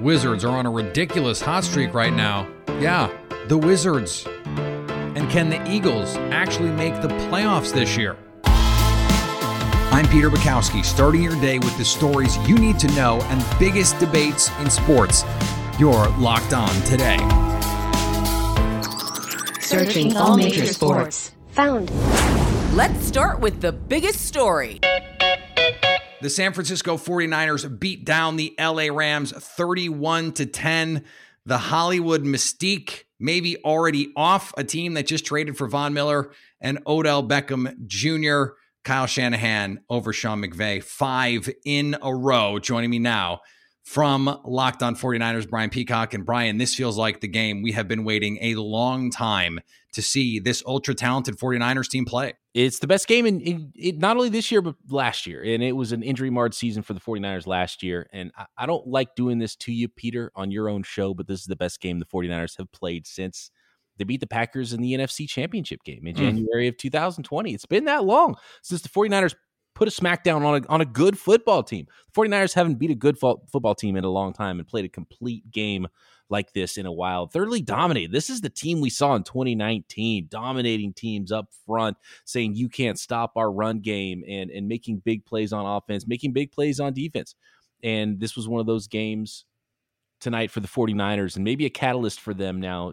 The Wizards are on a ridiculous hot streak right now. Yeah the Wizards? And can the Eagles actually make the playoffs this year? I'm Peter Bukowski, starting your day with the stories you need to know and biggest debates in sports. You're locked on today. Searching all major sports. Found. Let's start with the biggest story. The San Francisco 49ers beat down the LA Rams 31 to 10. The Hollywood mystique maybe already off a team that just traded for Von Miller and Odell Beckham Jr., Kyle Shanahan over Sean McVay, five in a row. Joining me now from Locked On 49ers, Brian Peacock. And Brian, this feels like the game we have been waiting a long time to see this ultra talented 49ers team play. It's the best game in, in, in, not only this year, but last year. And it was an injury marred season for the 49ers last year. And I, I, don't like doing this to you, Peter, on your own show, but this is the best game the 49ers have played since they beat the Packers in the NFC Championship game in mm. January of 2020. It's been that long since the 49ers put a smackdown on a, on a good football team. The 49ers haven't beat a good fo- football team in a long time and played a complete game like this in a while. Thirdly, dominated. This is the team we saw in 2019, dominating teams up front, saying you can't stop our run game and and making big plays on offense, making big plays on defense. And this was one of those games tonight for the 49ers and maybe a catalyst for them now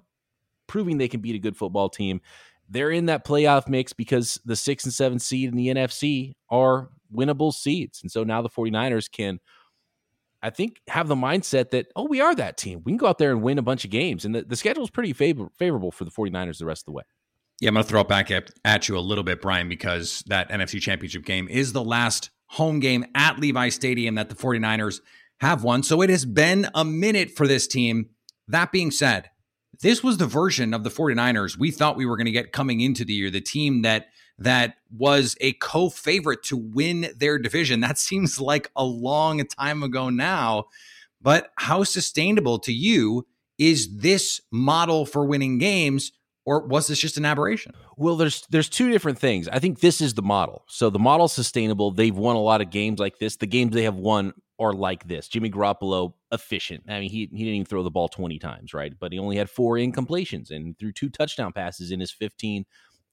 proving they can beat a good football team. They're in that playoff mix because the 6 and 7 seed in the NFC are winnable seeds. And so now the 49ers can I think have the mindset that oh we are that team. We can go out there and win a bunch of games, and the, the schedule is pretty favor- favorable for the 49ers the rest of the way. Yeah, I'm going to throw it back at, at you a little bit, Brian, because that NFC Championship game is the last home game at Levi Stadium that the 49ers have won. So it has been a minute for this team. That being said, this was the version of the 49ers we thought we were going to get coming into the year, the team that that was a co favorite to win their division. That seems like a long time ago now. But how sustainable to you is this model for winning games? Or was this just an aberration? Well, there's there's two different things. I think this is the model. So the model's sustainable. They've won a lot of games like this. The games they have won are like this. Jimmy Garoppolo efficient. I mean, he he didn't even throw the ball 20 times, right? But he only had four incompletions and threw two touchdown passes in his 15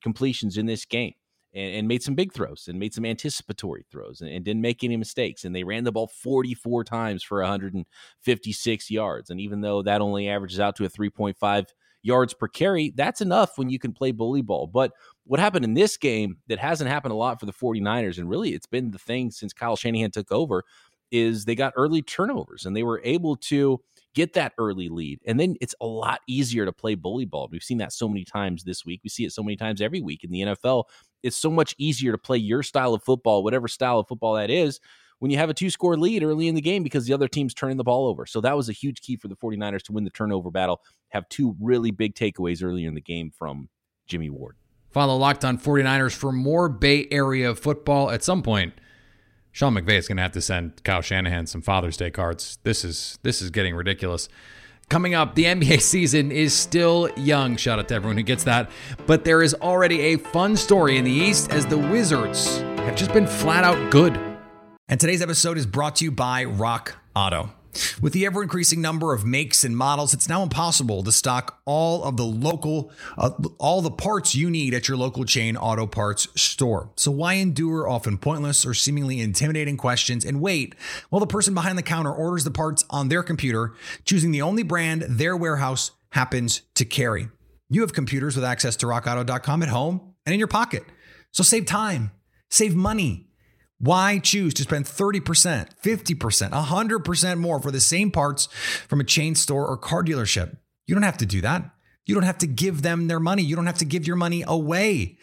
completions in this game and, made some big throws and made some anticipatory throws and, and, didn't make any mistakes. And they ran the ball 44 times for 156 yards. And even though that only averages out to a 3.5 yards per carry, that's enough when you can play bully ball. But what happened in this game that hasn't happened a lot for the 49ers, and really it's been the thing since Kyle Shanahan took over, is they got early turnovers and they were able to get that early lead. And then it's a lot easier to play bully ball. We've seen that so many times this week. We see it so many times every week in the NFL. It's so much easier to play your style of football, whatever style of football that is, when you have a two score lead early in the game because the other team's turning the ball over. So that was a huge key for the 49ers to win the turnover battle. Have two really big takeaways earlier in the game from Jimmy Ward. Follow Locked On 49ers for more Bay Area football at some point. Sean McVay is going to have to send Kyle Shanahan some Father's Day cards. This is this is getting ridiculous. Coming up, the NBA season is still young. Shout out to everyone who gets that. But there is already a fun story in the East as the Wizards have just been flat out good. And today's episode is brought to you by Rock Auto. With the ever increasing number of makes and models, it's now impossible to stock all of the local, uh, all the parts you need at your local chain auto parts store. So why endure often pointless or seemingly intimidating questions and wait while the person behind the counter orders the parts on their computer, choosing the only brand their warehouse happens to carry? You have computers with access to rockauto.com at home and in your pocket. So save time, save money. Why choose to spend 30%, 50%, 100% more for the same parts from a chain store or car dealership? You don't have to do that. You don't have to give them their money. You don't have to give your money away.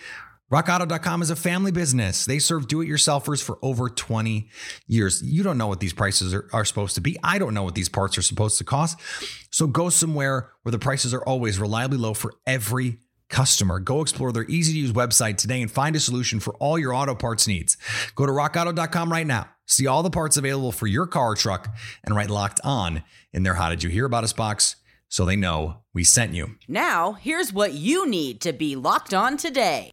RockAuto.com is a family business. They serve do it yourselfers for over 20 years. You don't know what these prices are, are, supposed to be. I don't know what these parts are supposed to cost. So go somewhere where the prices are always reliably low for every customer. Go explore their easy to use website today and find a solution for all your auto parts needs. Go to rockauto.com right now. See all the parts available for your car or truck and write locked on in their How Did You Hear About Us box so they know we sent you. Now, here's what you need to be locked on today.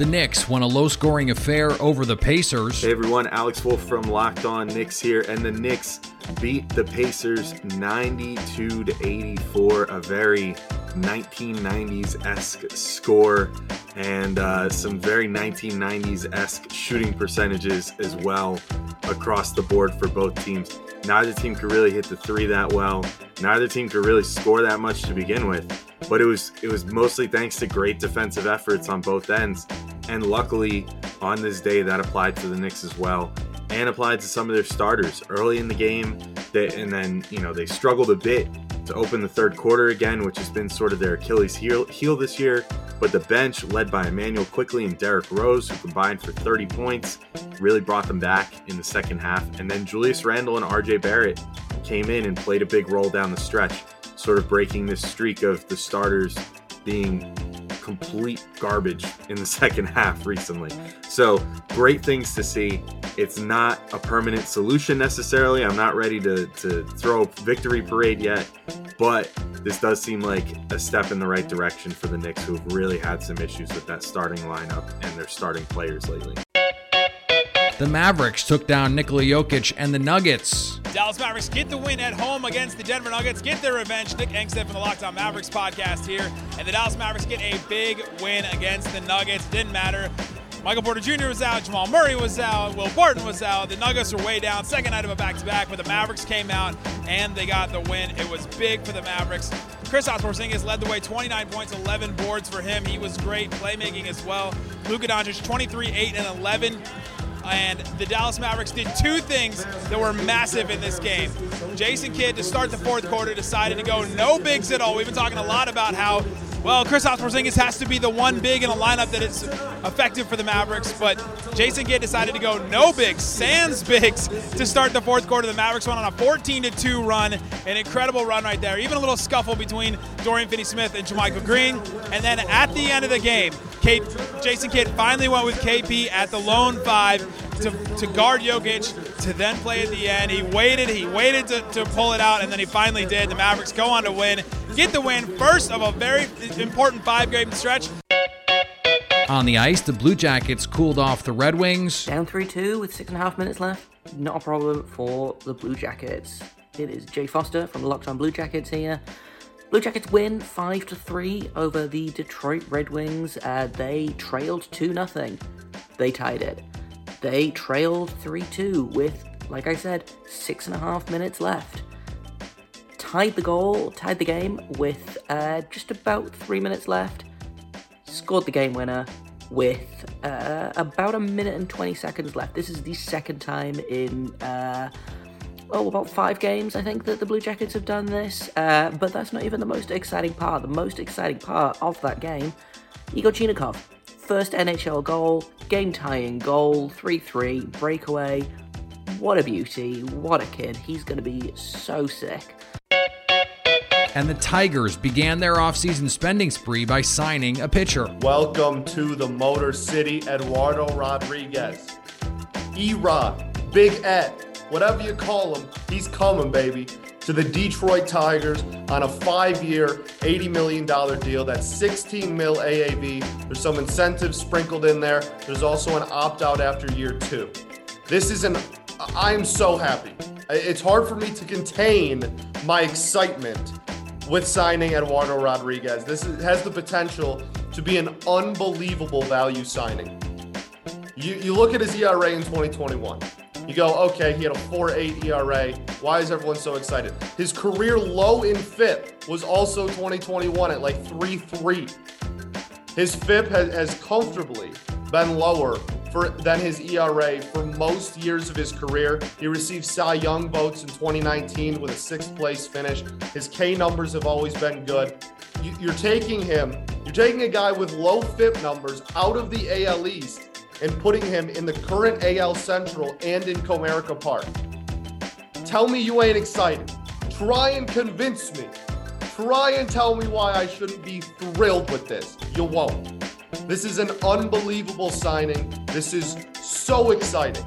The Knicks won a low scoring affair over the Pacers. Hey everyone, Alex Wolf from Locked On Knicks here, and the Knicks beat the Pacers 92 to 84, a very 1990s esque score, and uh, some very 1990s esque shooting percentages as well across the board for both teams. Neither team could really hit the three that well. Neither team could really score that much to begin with. But it was it was mostly thanks to great defensive efforts on both ends. And luckily, on this day, that applied to the Knicks as well, and applied to some of their starters early in the game. They, and then, you know, they struggled a bit to open the third quarter again, which has been sort of their Achilles heel, heel this year. But the bench, led by Immanuel Quickley and Derrick Rose, who combined for 30 points, really brought them back in the second half. And then Julius Randle and RJ Barrett came in and played a big role down the stretch, sort of breaking this streak of the starters being complete garbage in the second half recently. So, great things to see. It's not a permanent solution necessarily. I'm not ready to, to throw a victory parade yet, but this does seem like a step in the right direction for the Knicks, who have really had some issues with that starting lineup and their starting players lately. The Mavericks took down Nikola Jokic and the Nuggets. Dallas Mavericks get the win at home against the Denver Nuggets, get their revenge. Nick Angstadt from the Locked On Mavericks podcast here. And the Dallas Mavericks get a big win against the Nuggets. Didn't matter. Michael Porter Jr. was out, Jamal Murray was out, Will Barton was out. The Nuggets were way down. Second night of a back to back, but the Mavericks came out and they got the win. It was big for the Mavericks. Kristaps Porzingis led the way, 29 points, 11 boards for him. He was great playmaking as well. Luka Doncic, 23, 8, and 11 and the Dallas Mavericks did two things that were massive in this game. Jason Kidd, to start the fourth quarter, decided to go no bigs at all. We've been talking a lot about how, well, Kristaps Porzingis has to be the one big in a lineup that is effective for the Mavericks, but Jason Kidd decided to go no bigs, sans bigs, to start the fourth quarter. The Mavericks went on a 14-2 run, an incredible run right there. Even a little scuffle between Dorian Finney-Smith and JaMychal Green, and then at the end of the game, Kate, Jason Kidd finally went with KP at the lone five to, to guard Jokic to then play at the end. He waited, he waited to, to pull it out, and then he finally did. The Mavericks go on to win, get the win, first of a very important five game stretch. On the ice, the Blue Jackets cooled off the Red Wings. Down 3 2 with six and a half minutes left. Not a problem for the Blue Jackets. It is Jay Foster from Locked On Blue Jackets here. Blue Jackets win 5 to 3 over the Detroit Red Wings. Uh, they trailed 2 0. They tied it. They trailed 3 2 with, like I said, six and a half minutes left. Tied the goal, tied the game with uh, just about three minutes left. Scored the game winner with uh, about a minute and 20 seconds left. This is the second time in. Uh, oh, about five games, I think, that the Blue Jackets have done this. Uh, but that's not even the most exciting part. The most exciting part of that game, Igor Chinakhov. First NHL goal, game tying goal, 3 3, breakaway. What a beauty. What a kid. He's going to be so sick. And the Tigers began their offseason spending spree by signing a pitcher. Welcome to the Motor City, Eduardo Rodriguez. E Rod, Big Ed, whatever you call him, he's coming, baby, to the Detroit Tigers on a five year, $80 million deal. That's 16 mil AAV. There's some incentives sprinkled in there. There's also an opt out after year two. This is an I am so happy. It's hard for me to contain my excitement with signing Eduardo Rodriguez. This is, has the potential to be an unbelievable value signing. You, you look at his ERA in 2021. You go, okay, he had a 4.8 ERA. Why is everyone so excited? His career low in FIP was also 2021 at like 3.3. His FIP has, has comfortably been lower for, than his ERA for most years of his career. He received Cy Young votes in 2019 with a sixth place finish. His K numbers have always been good. You, you're taking him, you're taking a guy with low FIP numbers out of the AL East and putting him in the current AL Central and in Comerica Park. Tell me you ain't excited. Try and convince me. Try and tell me why I shouldn't be thrilled with this. You won't. This is an unbelievable signing. This is so exciting.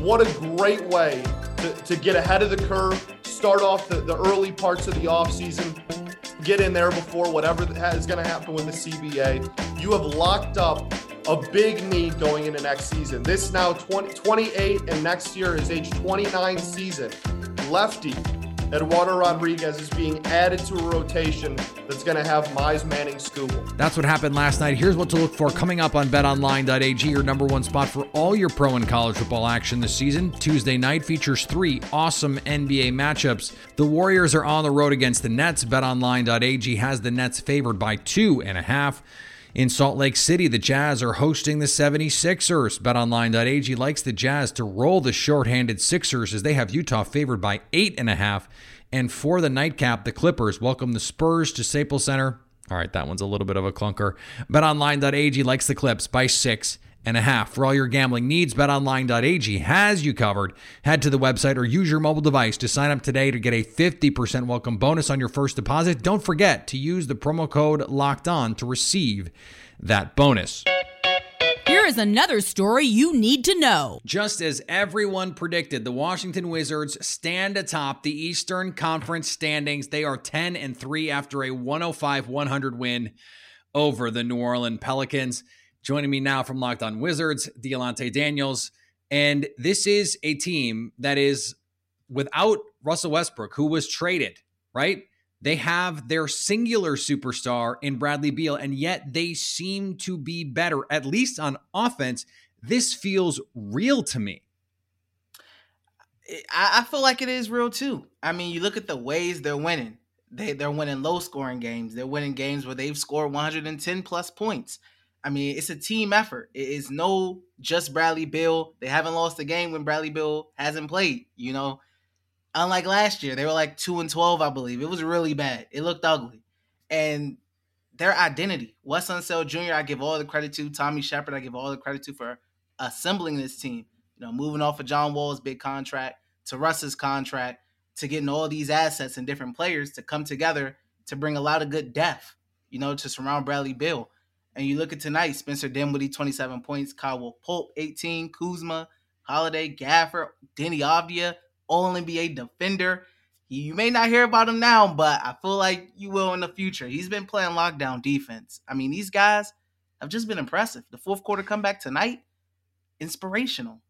What a great way to, to get ahead of the curve, start off the, the early parts of the offseason, get in there before whatever is going to happen with the CBA. You have locked up a big need going into next season. This now 20, 28 and next year is age 29 season. Lefty Eduardo Rodriguez is being added to a rotation that's going to have Mize Manning Skubal. That's what happened last night. Here's what to look for coming up on betonline.ag, your number one spot for all your pro and college football action this season. Tuesday night features three awesome NBA matchups. The Warriors are on the road against the Nets. Betonline.ag has the Nets favored by two and a half. In Salt Lake City, the Jazz are hosting the 76ers. BetOnline.ag likes the Jazz to roll the shorthanded Sixers as they have Utah favored by 8.5. And for the nightcap, the Clippers welcome the Spurs to Staples Center. All right, that one's a little bit of a clunker. BetOnline.ag likes the Clips by 6 and a half. For all your gambling needs, betonline.ag has you covered. Head to the website or use your mobile device to sign up today to get a 50% welcome bonus on your first deposit. Don't forget to use the promo code locked on to receive that bonus. Here is another story you need to know. Just as everyone predicted, the Washington Wizards stand atop the Eastern Conference standings. They are 10 and 3 after a 105-100 win over the New Orleans Pelicans. Joining me now from Locked On Wizards, Dialante Daniels. And this is a team that is without Russell Westbrook, who was traded, right? They have their singular superstar in Bradley Beal, and yet they seem to be better, at least on offense. This feels real to me. I, feel like it is real too. I mean, you look at the ways they're winning. They they're winning low scoring games. They're winning games where they've scored 110 plus points. I mean, it's a team effort. It is no just Bradley Beal. They haven't lost a game when Bradley Beal hasn't played. You know, unlike last year, they were like two and twelve, I believe. It was really bad. It looked ugly, and their identity. Wes Unseld Jr. I give all the credit to. Tommy Sheppard, I give all the credit to for assembling this team. You know, moving off of John Wall's big contract to Russ's contract to getting all these assets and different players to come together to bring a lot of good depth. You know, to surround Bradley Beal. And you look at tonight, Spencer Dinwiddie, 27 points, Kyle Pope, 18, Kuzma, Holiday, Gafford, Deni Avdija, all NBA defender. You may not hear about him now, but I feel like you will in the future. He's been playing lockdown defense. I mean, these guys have just been impressive. The fourth quarter comeback tonight, inspirational.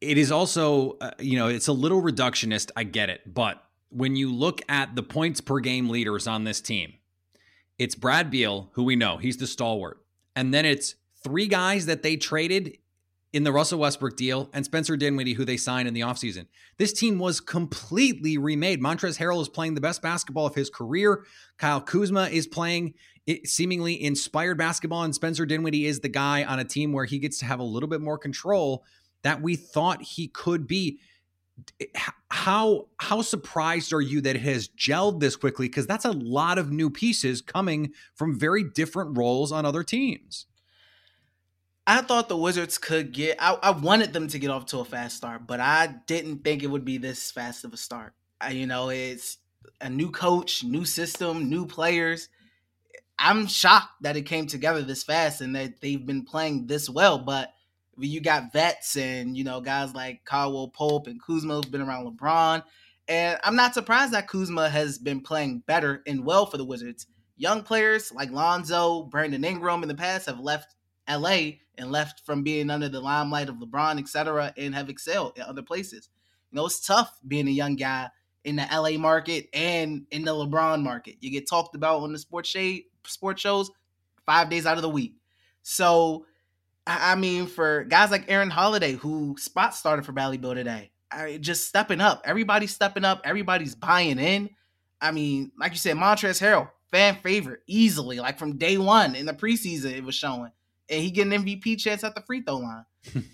It is also, uh, you know, it's a little reductionist. I get it. But when you look at the points per game leaders on this team, it's Brad Beal, who we know, he's the stalwart. And then it's three guys that they traded in the Russell Westbrook deal and Spencer Dinwiddie, who they signed in the offseason. This team was completely remade. Montrezl Harrell is playing the best basketball of his career. Kyle Kuzma is playing seemingly inspired basketball, and Spencer Dinwiddie is the guy on a team where he gets to have a little bit more control that we thought he could be how how surprised are you that it has gelled this quickly? Because that's a lot of new pieces coming from very different roles on other teams. I thought the wizards could get I, I wanted them to get off to a fast start but i didn't think it would be this fast of a start. I, you know it's a new coach new system new players. I'm shocked that it came together this fast and that they've been playing this well but you got vets and you know guys like Caldwell Pope and Kuzma have been around LeBron, and I'm not surprised that Kuzma has been playing better and well for the Wizards. Young players like Lonzo, Brandon Ingram in the past have left LA and left from being under the limelight of LeBron, etc., and have excelled in other places. You know, it's tough being a young guy in the LA market and in the LeBron market. You get talked about on the sports shade sports shows five days out of the week. So, I mean, for guys like Aaron Holiday, who spot started for Bradley Beal today, I, just stepping up. Everybody's stepping up. Everybody's buying in. I mean, like you said, Montrezl Harrell, fan favorite, easily. Like from day one in the preseason, it was showing, and he get an MVP chance at the free throw line.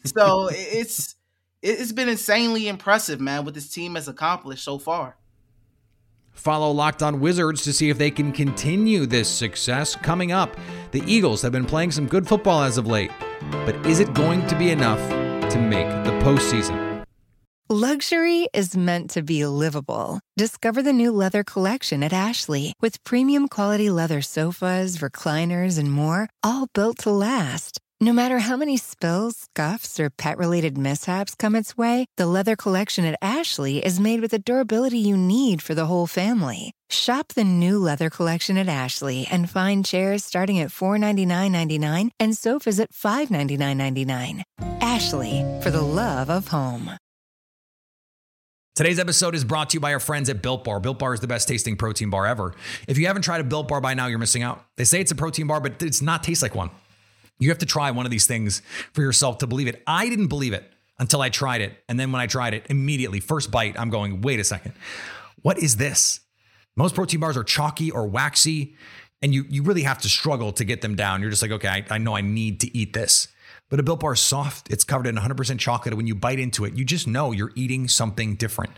so it's it's been insanely impressive, man, what this team has accomplished so far. Follow Locked On Wizards to see if they can continue this success. Coming up, the Eagles have been playing some good football as of late, but is it going to be enough to make the postseason? Luxury is meant to be livable. Discover the new leather collection at Ashley with premium quality leather sofas, recliners, and more, all built to last. No matter how many spills, scuffs, or pet related mishaps come its way, the leather collection at Ashley is made with the durability you need for the whole family. Shop the new leather collection at Ashley and find chairs starting at $499.99 and sofas at $599.99. Ashley, for the love of home. Today's episode is brought to you by our friends at Built Bar. Built Bar is the best tasting protein bar ever. If you haven't tried a Built Bar by now, you're missing out. They say it's a protein bar, but it's not taste like one. You have to try one of these things for yourself to believe it. I didn't believe it until I tried it. And then when I tried it, immediately, first bite, I'm going, wait a second. What is this? Most protein bars are chalky or waxy, and you, you really have to struggle to get them down. You're just like, okay, I, I know I need to eat this. But a Built Bar is soft. It's covered in 100% chocolate. When you bite into it, you just know you're eating something different.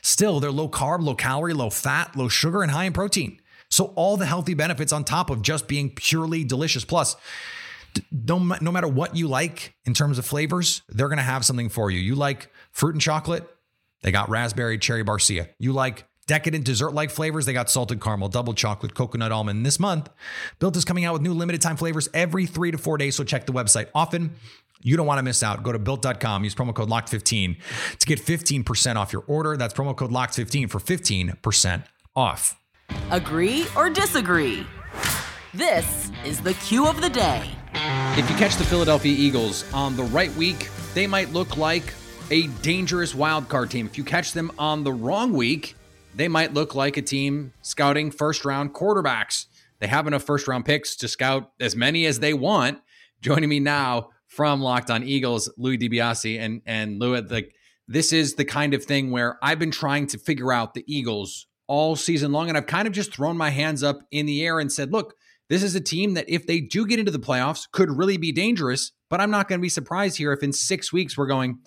Still, they're low carb, low calorie, low fat, low sugar, and high in protein. So all the healthy benefits on top of just being purely delicious. Plus, don't, no matter what you like in terms of flavors, they're going to have something for you. You like fruit and chocolate? They got raspberry, cherry barcia. You like decadent dessert like flavors? They got salted caramel, double chocolate, coconut almond. This month, Built is coming out with new limited time flavors every three to four days. So check the website often. You don't want to miss out. Go to built.com, use promo code LOCKED15 to get 15% off your order. That's promo code LOCKED15 for 15% off. Agree or disagree? This is the cue of the day. If you catch the Philadelphia Eagles on the right week, they might look like a dangerous wild card team. If you catch them on the wrong week, they might look like a team scouting first round quarterbacks. They have enough first round picks to scout as many as they want. Joining me now from Locked On Eagles, Louis DiBiase and and Louis. Like this is the kind of thing where I've been trying to figure out the Eagles all season long, and I've kind of just thrown my hands up in the air and said, "Look, this is a team that, if they do get into the playoffs, could really be dangerous. But I'm not going to be surprised here if in six weeks we're going,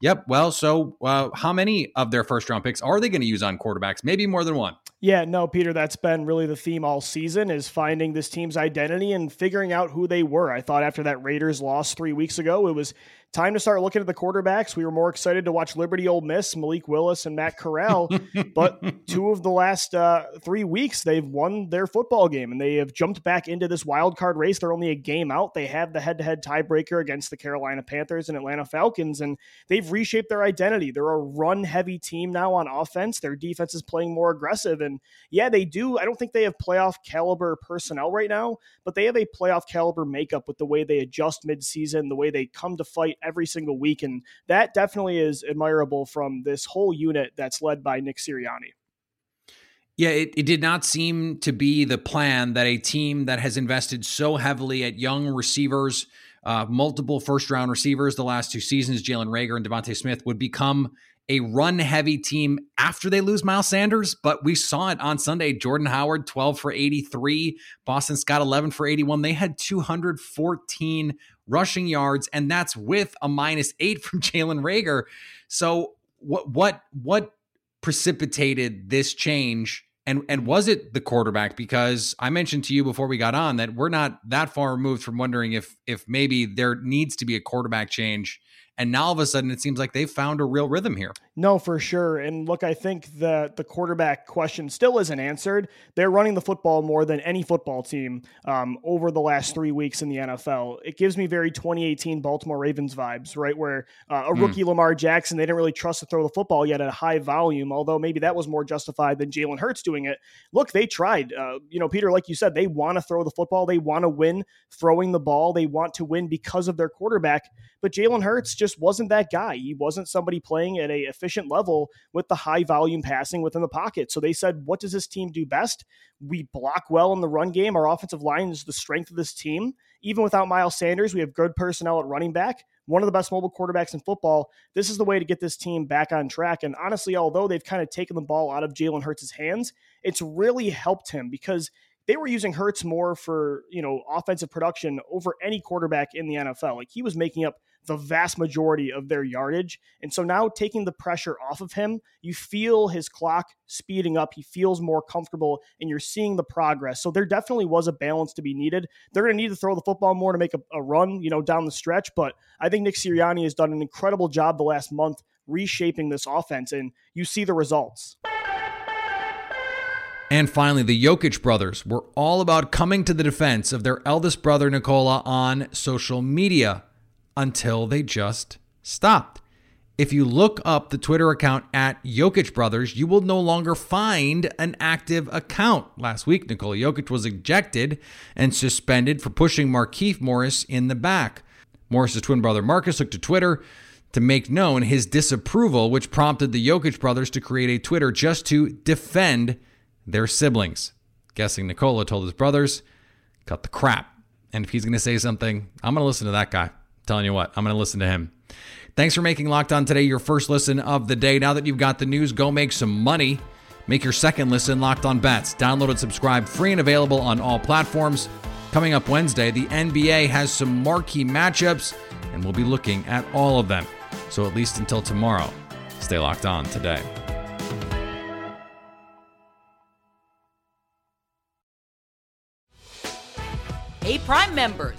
yep, well, so uh, how many of their first round picks are they going to use on quarterbacks? Maybe more than one. Yeah, no, Peter, that's been really the theme all season is finding this team's identity and figuring out who they were. I thought after that Raiders loss three weeks ago, it was time to start looking at the quarterbacks. We were more excited to watch Liberty Ole Miss, Malik Willis, and Matt Corral. but two of the last uh, three weeks, they've won their football game and they have jumped back into this wild card race. They're only a game out. They have the head to head tiebreaker against the Carolina Panthers and Atlanta Falcons, and they've reshaped their identity. They're a run heavy team now on offense. Their defense is playing more aggressive. And yeah, they do. I don't think they have playoff caliber personnel right now, but they have a playoff caliber makeup with the way they adjust midseason, the way they come to fight every single week. And that definitely is admirable from this whole unit that's led by Nick Sirianni. Yeah, it, it did not seem to be the plan that a team that has invested so heavily at young receivers, uh, multiple first round receivers the last two seasons, Jalen Reagor and DeVonta Smith, would become a run heavy team after they lose Miles Sanders, but we saw it on Sunday. Jordan Howard, 12 for 83. Boston Scott, 11 for 81. They had 214 rushing yards, and that's with a minus eight from Jalen Reagor. So what what what precipitated this change? And and was it the quarterback? Because I mentioned to you before we got on that we're not that far removed from wondering if if maybe there needs to be a quarterback change And now all of a sudden, it seems like they've found a real rhythm here. No, for sure. And look, I think that the quarterback question still isn't answered. They're running the football more than any football team um, over the last three weeks in the NFL. It gives me very 2018 Baltimore Ravens vibes, right? Where uh, a rookie mm. Lamar Jackson, they didn't really trust to throw the football yet at a high volume, although maybe that was more justified than Jalen Hurts doing it. Look, they tried. Uh, you know, Peter, like you said, they want to throw the football. They want to win throwing the ball. They want to win because of their quarterback. But Jalen Hurts just wasn't that guy. He wasn't somebody playing at a efficient level with the high volume passing within the pocket. So they said, what does this team do best? We block well in the run game. Our offensive line is the strength of this team. Even without Miles Sanders, we have good personnel at running back one of the best mobile quarterbacks in football. This is the way to get this team back on track. And honestly, although they've kind of taken the ball out of Jalen Hurts' hands, it's really helped him because they were using Hurts more for, you know, offensive production over any quarterback in the NFL. Like he was making up the vast majority of their yardage. And so now taking the pressure off of him, you feel his clock speeding up. He feels more comfortable and you're seeing the progress. So there definitely was a balance to be needed. They're going to need to throw the football more to make a, a run, you know, down the stretch. But I think Nick Sirianni has done an incredible job the last month reshaping this offense, and you see the results. And finally, the Jokic brothers were all about coming to the defense of their eldest brother, Nikola, on social media until they just stopped. If you look up the Twitter account at Jokic Brothers, you will no longer find an active account. Last week, Nikola Jokic was ejected and suspended for pushing Markieff Morris in the back. Morris's twin brother Marcus took to Twitter to make known his disapproval, which prompted the Jokic brothers to create a Twitter just to defend their siblings. Guessing Nikola told his brothers, cut the crap. And if he's going to say something, I'm going to listen to that guy. Telling you what, I'm going to listen to him. Thanks for making Locked On Today your first listen of the day. Now that you've got the news, go make some money. Make your second listen Locked On Bets. Download and subscribe free and available on all platforms. Coming up Wednesday, the NBA has some marquee matchups, and we'll be looking at all of them. So at least until tomorrow, stay locked on today. Hey, Prime members